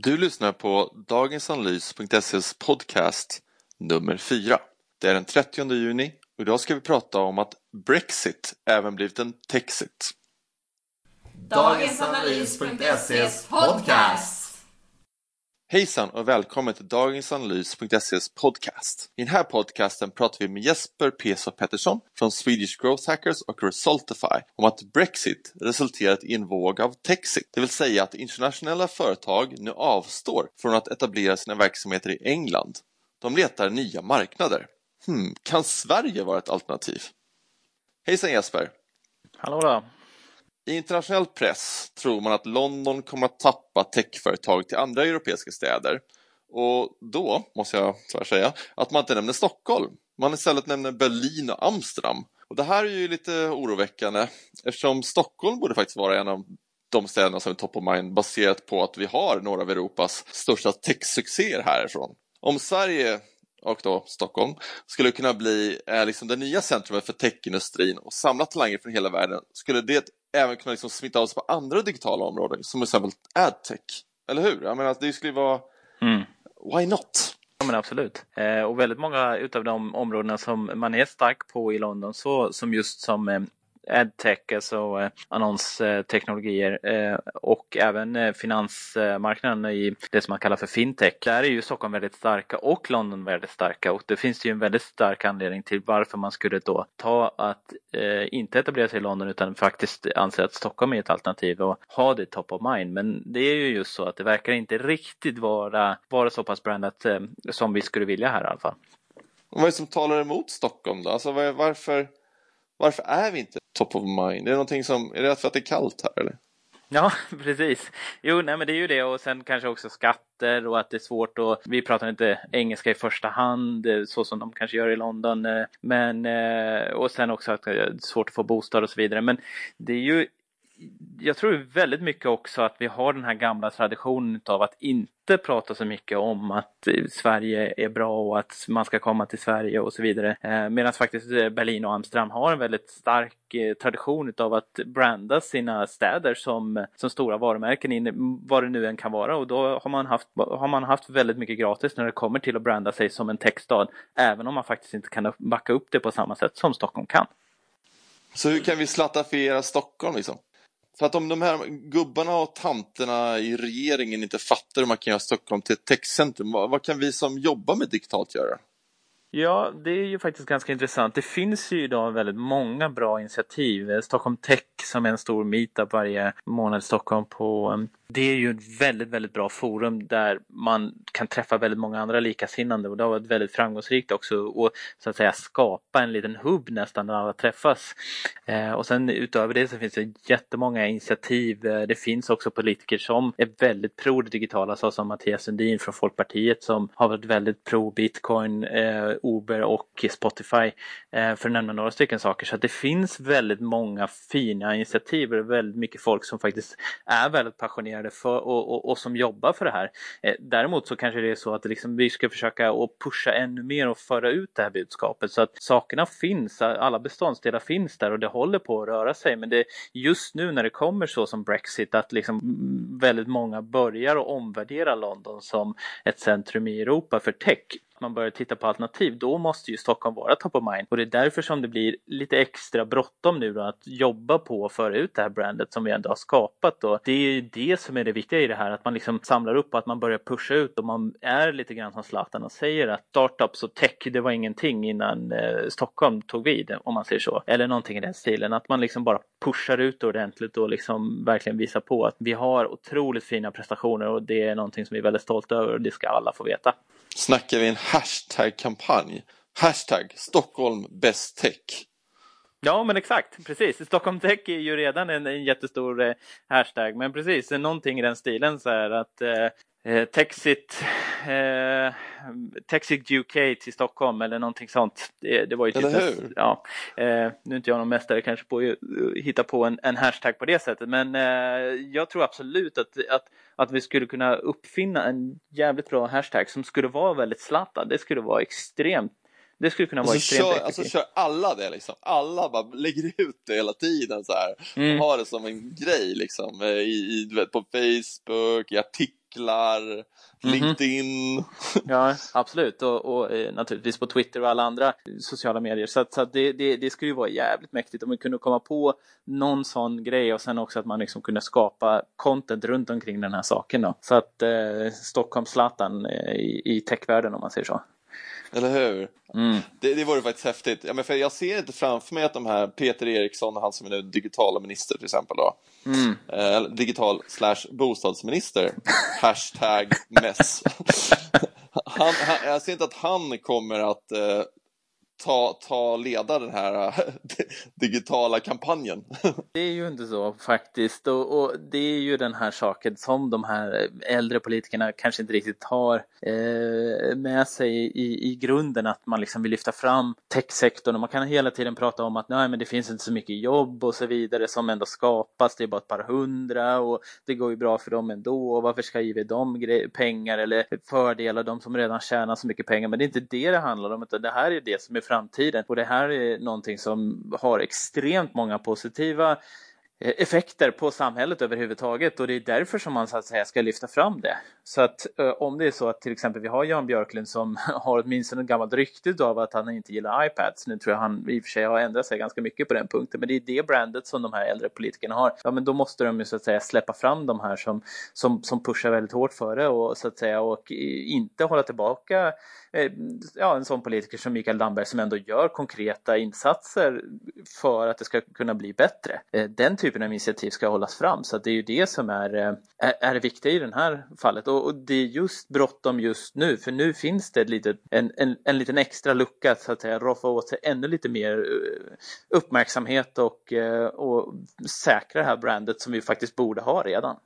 Du lyssnar på dagensanalys.ses podcast nummer 4. Det är den 30 juni och idag ska vi prata om att Brexit även blivit en Texit. Dagensanalys.ses podcast. Hejsan och välkommen till dagensanalys.ses podcast. I den här podcasten pratar vi med Jesper Peso Pettersson från Swedish Growth Hackers och Resultify om att Brexit resulterat i en våg av Texit, det vill säga att internationella företag nu avstår från att etablera sina verksamheter i England. De letar nya marknader. Hmm, kan Sverige vara ett alternativ? Hejsan Jesper! Hallå då! I internationell press tror man att London kommer att tappa techföretag till andra europeiska städer. Och då, måste jag tyvärr säga, att man inte nämner Stockholm. Man istället nämner Berlin och Amsterdam. Och det här är ju lite oroväckande eftersom Stockholm borde faktiskt vara en av de städerna som är top of mind baserat på att vi har några av Europas största techsuccéer härifrån. Om Sverige och då Stockholm skulle kunna bli eh, liksom det nya centrumet för techindustrin och samla talanger från hela världen skulle det även kunna liksom smitta av sig på andra digitala områden som till exempel adtech. Eller hur? Jag menar, det skulle vara mm. Why not? Ja men absolut. Eh, och väldigt många utav de områdena som man är stark på i London så som just som EdTech, alltså eh, annonsteknologier eh, och även eh, finansmarknaden i det som man kallar för fintech. Där är ju Stockholm väldigt starka och London väldigt starka och det finns ju en väldigt stark anledning till varför man skulle då ta att inte etablera sig i London utan faktiskt anse att Stockholm är ett alternativ och ha det top of mind. Men det är ju just så att det verkar inte riktigt vara, vara så pass brandat som vi skulle vilja här i alla fall. Vad är det som talar emot Stockholm då? Alltså varför, varför är vi inte top of mind? Är det någonting som, är det för att det är kallt här eller? Ja, precis. Jo, nej, men det är ju det och sen kanske också skatter och att det är svårt och vi pratar inte engelska i första hand eh, så som de kanske gör i London. Eh, men eh, och sen också att det är svårt att få bostad och så vidare. Men det är ju jag tror väldigt mycket också att vi har den här gamla traditionen av att inte prata så mycket om att eh, Sverige är bra och att man ska komma till Sverige och så vidare. Eh, Medan faktiskt eh, Berlin och Amsterdam har en väldigt stark tradition av att branda sina städer som, som stora varumärken, in, vad det nu än kan vara. Och då har man, haft, har man haft väldigt mycket gratis när det kommer till att branda sig som en techstad. Även om man faktiskt inte kan backa upp det på samma sätt som Stockholm kan. Så hur kan vi slattafiera Stockholm liksom? För att om de här gubbarna och tanterna i regeringen inte fattar hur man kan göra Stockholm till ett techcentrum, vad, vad kan vi som jobbar med digitalt göra? Ja, det är ju faktiskt ganska intressant. Det finns ju idag väldigt många bra initiativ. Stockholm Tech som är en stor meetup varje månad i Stockholm på um, det är ju ett väldigt, väldigt bra forum där man kan träffa väldigt många andra likasinnande och det har varit väldigt framgångsrikt också och så att säga skapa en liten hubb nästan där alla träffas. Eh, och sen utöver det så finns det jättemånga initiativ. Eh, det finns också politiker som är väldigt pro det digitala såsom Mattias Sundin från Folkpartiet som har varit väldigt pro Bitcoin, eh, Uber och Spotify eh, för att nämna några stycken saker. Så att det finns väldigt många fina initiativ och väldigt mycket folk som faktiskt är väldigt passionerade engagerade för och, och, och som jobbar för det här. Eh, däremot så kanske det är så att liksom, vi ska försöka att pusha ännu mer och föra ut det här budskapet så att sakerna finns, alla beståndsdelar finns där och det håller på att röra sig. Men det just nu när det kommer så som Brexit att liksom väldigt många börjar att omvärdera London som ett centrum i Europa för tech man börjar titta på alternativ, då måste ju Stockholm vara top of mind. Och det är därför som det blir lite extra bråttom nu då att jobba på och föra ut det här brandet som vi ändå har skapat. Och det är ju det som är det viktiga i det här, att man liksom samlar upp och att man börjar pusha ut och man är lite grann som Zlatan och säger att startups och tech, det var ingenting innan eh, Stockholm tog vid, om man säger så. Eller någonting i den stilen, att man liksom bara pushar ut ordentligt och liksom verkligen visar på att vi har otroligt fina prestationer och det är någonting som vi är väldigt stolta över och det ska alla få veta. Snackar vi en hashtag-kampanj? Hashtag Stockholm Best Tech. Ja, men exakt, precis. Stockholm Tech är ju redan en, en jättestor eh, hashtag, men precis, någonting i den stilen så här att eh, eh, Texit, eh, Texit UK till Stockholm eller någonting sånt. Det, det var ju typ eller hur? Ja, eh, nu är inte jag någon mästare kanske på att hitta på en, en hashtag på det sättet, men eh, jag tror absolut att, att, att vi skulle kunna uppfinna en jävligt bra hashtag som skulle vara väldigt slattad. Det skulle vara extremt Det skulle kunna vara alltså, extremt kör, alltså kör alla det liksom. Alla bara lägger ut det hela tiden så här. Mm. har det som en grej liksom. I, i, du vet, på Facebook, i artiklar, mm -hmm. LinkedIn. ja, absolut. Och, och eh, naturligtvis på Twitter och alla andra sociala medier. Så, så det, det, det, skulle ju vara jävligt mäktigt om vi kunde komma på någon sån grej och sen också att man liksom kunde skapa content runt omkring den här saken då. Så att eh, Stockholm Zlatan eh, i, i techvärlden om man säger så. Eller hur? Mm. Det, det vore faktiskt häftigt. Ja, men för jag ser inte framför mig att de här Peter Eriksson, han som är nu digitala minister till exempel då. Mm. Eh, digital slash bostadsminister. Hashtag mess. han, han, jag ser inte att han kommer att eh, ta, ta leda den här digitala kampanjen. Det är ju inte så faktiskt. Och, och, det är ju den här saken som de här äldre politikerna kanske inte riktigt har eh, med sig i, i grunden att man liksom vill lyfta fram techsektorn. Och man kan hela tiden prata om att nej men det finns inte så mycket jobb och så vidare som ändå skapas, det är bara ett par hundra och det går ju bra för dem ändå. Och varför ska jag ge dem pengar eller fördelar de som redan tjänar så mycket pengar? Men det är inte det det handlar om utan det här är det som är framtiden. Och det här är någonting som har extremt många positiva eh, effekter på samhället överhuvudtaget och det är därför som man så att säga ska lyfta fram det. Så att eh, om det är så att till exempel vi har Jan Björklund som har åtminstone ett gammalt rykte av att han inte gillar iPads. Nu tror jag han i och för sig har ändrat sig ganska mycket på den punkten, men det är det brandet som de här äldre politikerna har. Ja, men då måste de ju så att säga släppa fram de här som, som, som pushar väldigt hårt för det och så att säga och inte hålla tillbaka Eh, ja, en sån politiker som Mikael Damberg som ändå gör konkreta insatser för att det ska kunna bli bättre. Eh, den typen av initiativ ska hållas fram så att det är ju det som är, eh, är, är det viktiga i det här fallet och, och det är just bråttom just nu för nu finns det ett litet, en, en, en liten extra lucka så att säga roffa åt sig ännu lite mer uppmärksamhet och, och säkra det här brandet som vi faktiskt borde ha redan.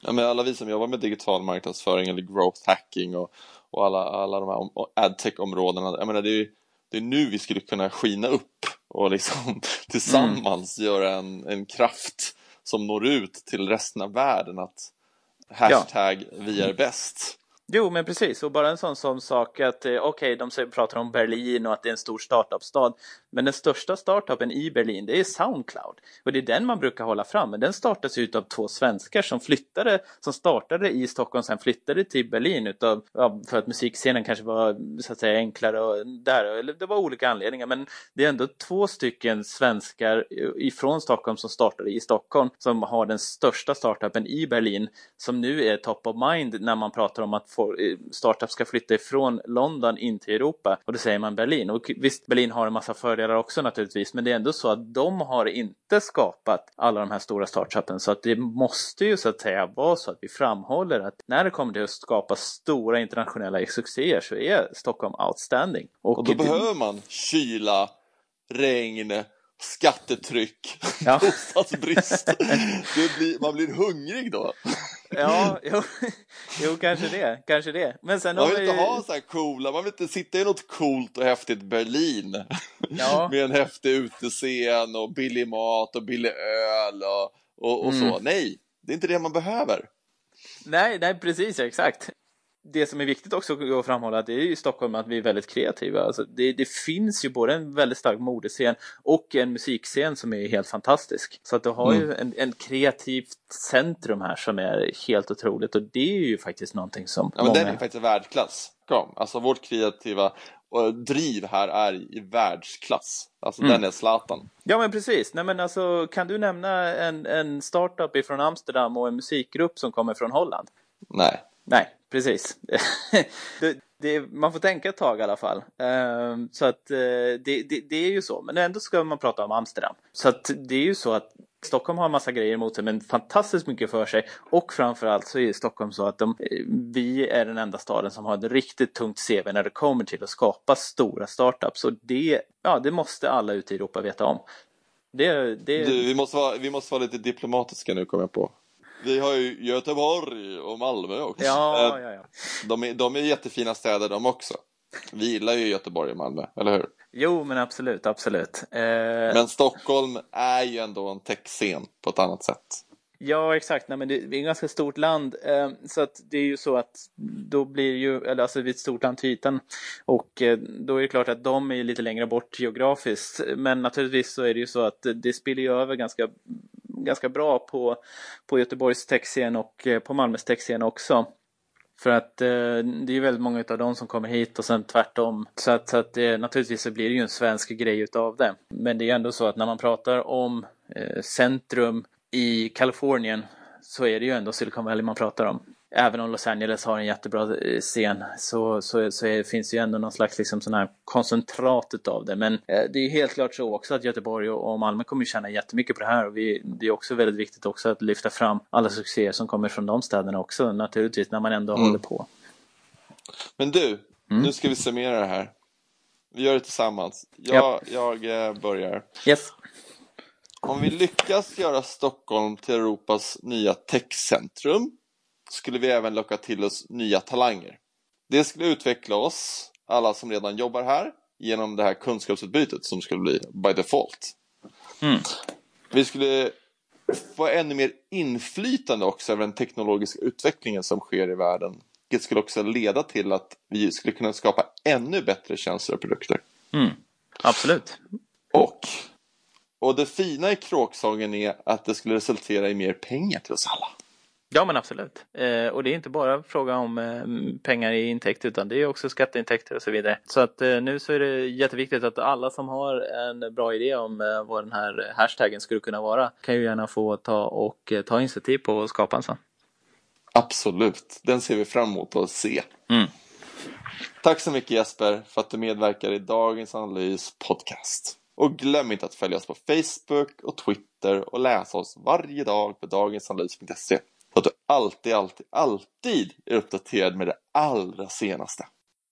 Ja, men alla vi som jobbar med digital marknadsföring eller growth hacking och, och alla, alla de här adtech-områdena. Jag menar, det är, det är nu vi skulle kunna skina upp och liksom tillsammans mm. göra en, en kraft som når ut till resten av världen att hashtag ja. vi är bäst. Jo, men precis. Och bara en sån, som sak att eh, okej, okay, de pratar om Berlin och att det är en stor startup-stad. Men den största startupen i Berlin, det är Soundcloud. Och det är den man brukar hålla fram. Men den startas ut av två svenskar som flyttade, som startade i Stockholm, sen flyttade till Berlin utav, ja, för att musikscenen kanske var så att säga enklare och där, eller det var olika anledningar. Men det är ändå två stycken svenskar ifrån Stockholm som startade i Stockholm som har den största startupen i Berlin som nu är top of mind när man pratar om att startups ska flytta ifrån London in till Europa och då säger man Berlin. Och visst, Berlin har en massa fördelar också naturligtvis, men det är ändå så att de har inte skapat alla de här stora startupen så att det måste ju så att säga vara så att vi framhåller att när det kommer till att skapa stora internationella succéer så är Stockholm outstanding. Och, och då det... behöver man kyla, regn, skattetryck, ja. bostadsbrist. blir, man blir hungrig då. Ja, jo, jo, kanske det, kanske det. Men sen man vill inte ha så här coola, man vill inte sitta i något coolt och häftigt Berlin. Ja. Med en häftig utescen och billig mat och billig öl och, och, och mm. så. Nej, det är inte det man behöver. Nej, nej precis, exakt det som är viktigt också att framhålla att det är i Stockholm att vi är väldigt kreativa. Alltså det, det, finns ju både en väldigt stark modescen och en musikscen som är helt fantastisk. Så att du har mm. ju en, en kreativt centrum här som är helt otroligt och det är ju faktiskt någonting som Ja men många... den är faktiskt världsklass. Kom. Alltså vårt kreativa driv här är i världsklass. Alltså mm. den är Zlatan. Ja men precis. Nej men alltså kan du nämna en, en startup ifrån Amsterdam och en musikgrupp som kommer från Holland? Nej. Nej, precis. det, det, man får tänka ett tag i alla fall. Uh, så att uh, det, det, det, är ju så. Men ändå ska man prata om Amsterdam. Så att det är ju så att Stockholm har en massa grejer emot sig men fantastiskt mycket för sig. Och framförallt så är Stockholm så att de, eh, vi är den enda staden som har ett riktigt tungt CV när det kommer till att skapa stora startups. Och det, ja, det måste alla ute i Europa veta om. Det, det... Du, vi, måste vara, vi måste vara lite diplomatiska nu kommer jag på. Vi har ju Göteborg och Malmö också. Ja, ja, ja. De, är, de är jättefina städer de också. Vi gillar ju Göteborg och Malmö, eller hur? Jo, men absolut, absolut. Eh... Men Stockholm är ju ändå en techscen på ett annat sätt. Ja, exakt. Nej, men det, är ett ganska stort land. Eh, så att det är ju så att då blir ju, eller alltså vi är ett stort land till ytan. Och eh, då är det klart att de är lite längre bort geografiskt. Men naturligtvis så är det ju så att det spiller ju över ganska, ganska bra på, på Göteborgs techscen och eh, på Malmös techscen också. För att eh, det är ju väldigt många av dem som kommer hit och sen tvärtom. Så att, så att eh, naturligtvis så blir det ju en svensk grej utav det. Men det är ju ändå så att när man pratar om eh, centrum i Kalifornien så är det ju ändå Silicon Valley man pratar om. Även om Los Angeles har en jättebra eh, scen så, så, så är, finns ju ändå någon slags liksom sån här koncentrat av det. Men eh, det är helt klart så också att Göteborg och, och Malmö kommer tjäna jättemycket på det här. Och vi, det är också väldigt viktigt också att lyfta fram alla succéer som kommer från de städerna också naturligtvis när man ändå mm. håller på. Men du, mm. nu ska vi summera det här. Vi gör det tillsammans. Jag, yep. jag eh, börjar. Yes. Om vi lyckas göra Stockholm till Europas nya techcentrum skulle vi även locka till oss nya talanger. Det skulle utveckla oss, alla som redan jobbar här, genom det här kunskapsutbytet som skulle bli by default. Mm. Vi skulle få ännu mer inflytande också över den teknologiska utvecklingen som sker i världen. Det skulle också leda till att vi skulle kunna skapa ännu bättre tjänster och produkter. Mm. Absolut. Och och det fina i kråksången är att det skulle resultera i mer pengar till oss alla. Ja men absolut. Eh, och det är inte bara fråga om eh, pengar i intäkt utan det är också skatteintäkter och så vidare. Så att eh, nu så är det jätteviktigt att alla som har en bra idé om eh, vad den här hashtaggen skulle kunna vara kan ju gärna få ta och eh, ta initiativ på att skapa en sån. Absolut, den ser vi fram emot att se. Mm. Tack så mycket Jesper för att du medverkar i dagens analys podcast. Och glöm inte att följa oss på Facebook och Twitter och läsa oss varje dag på dagensanalys.se så att du alltid, alltid, alltid är uppdaterad med det allra senaste.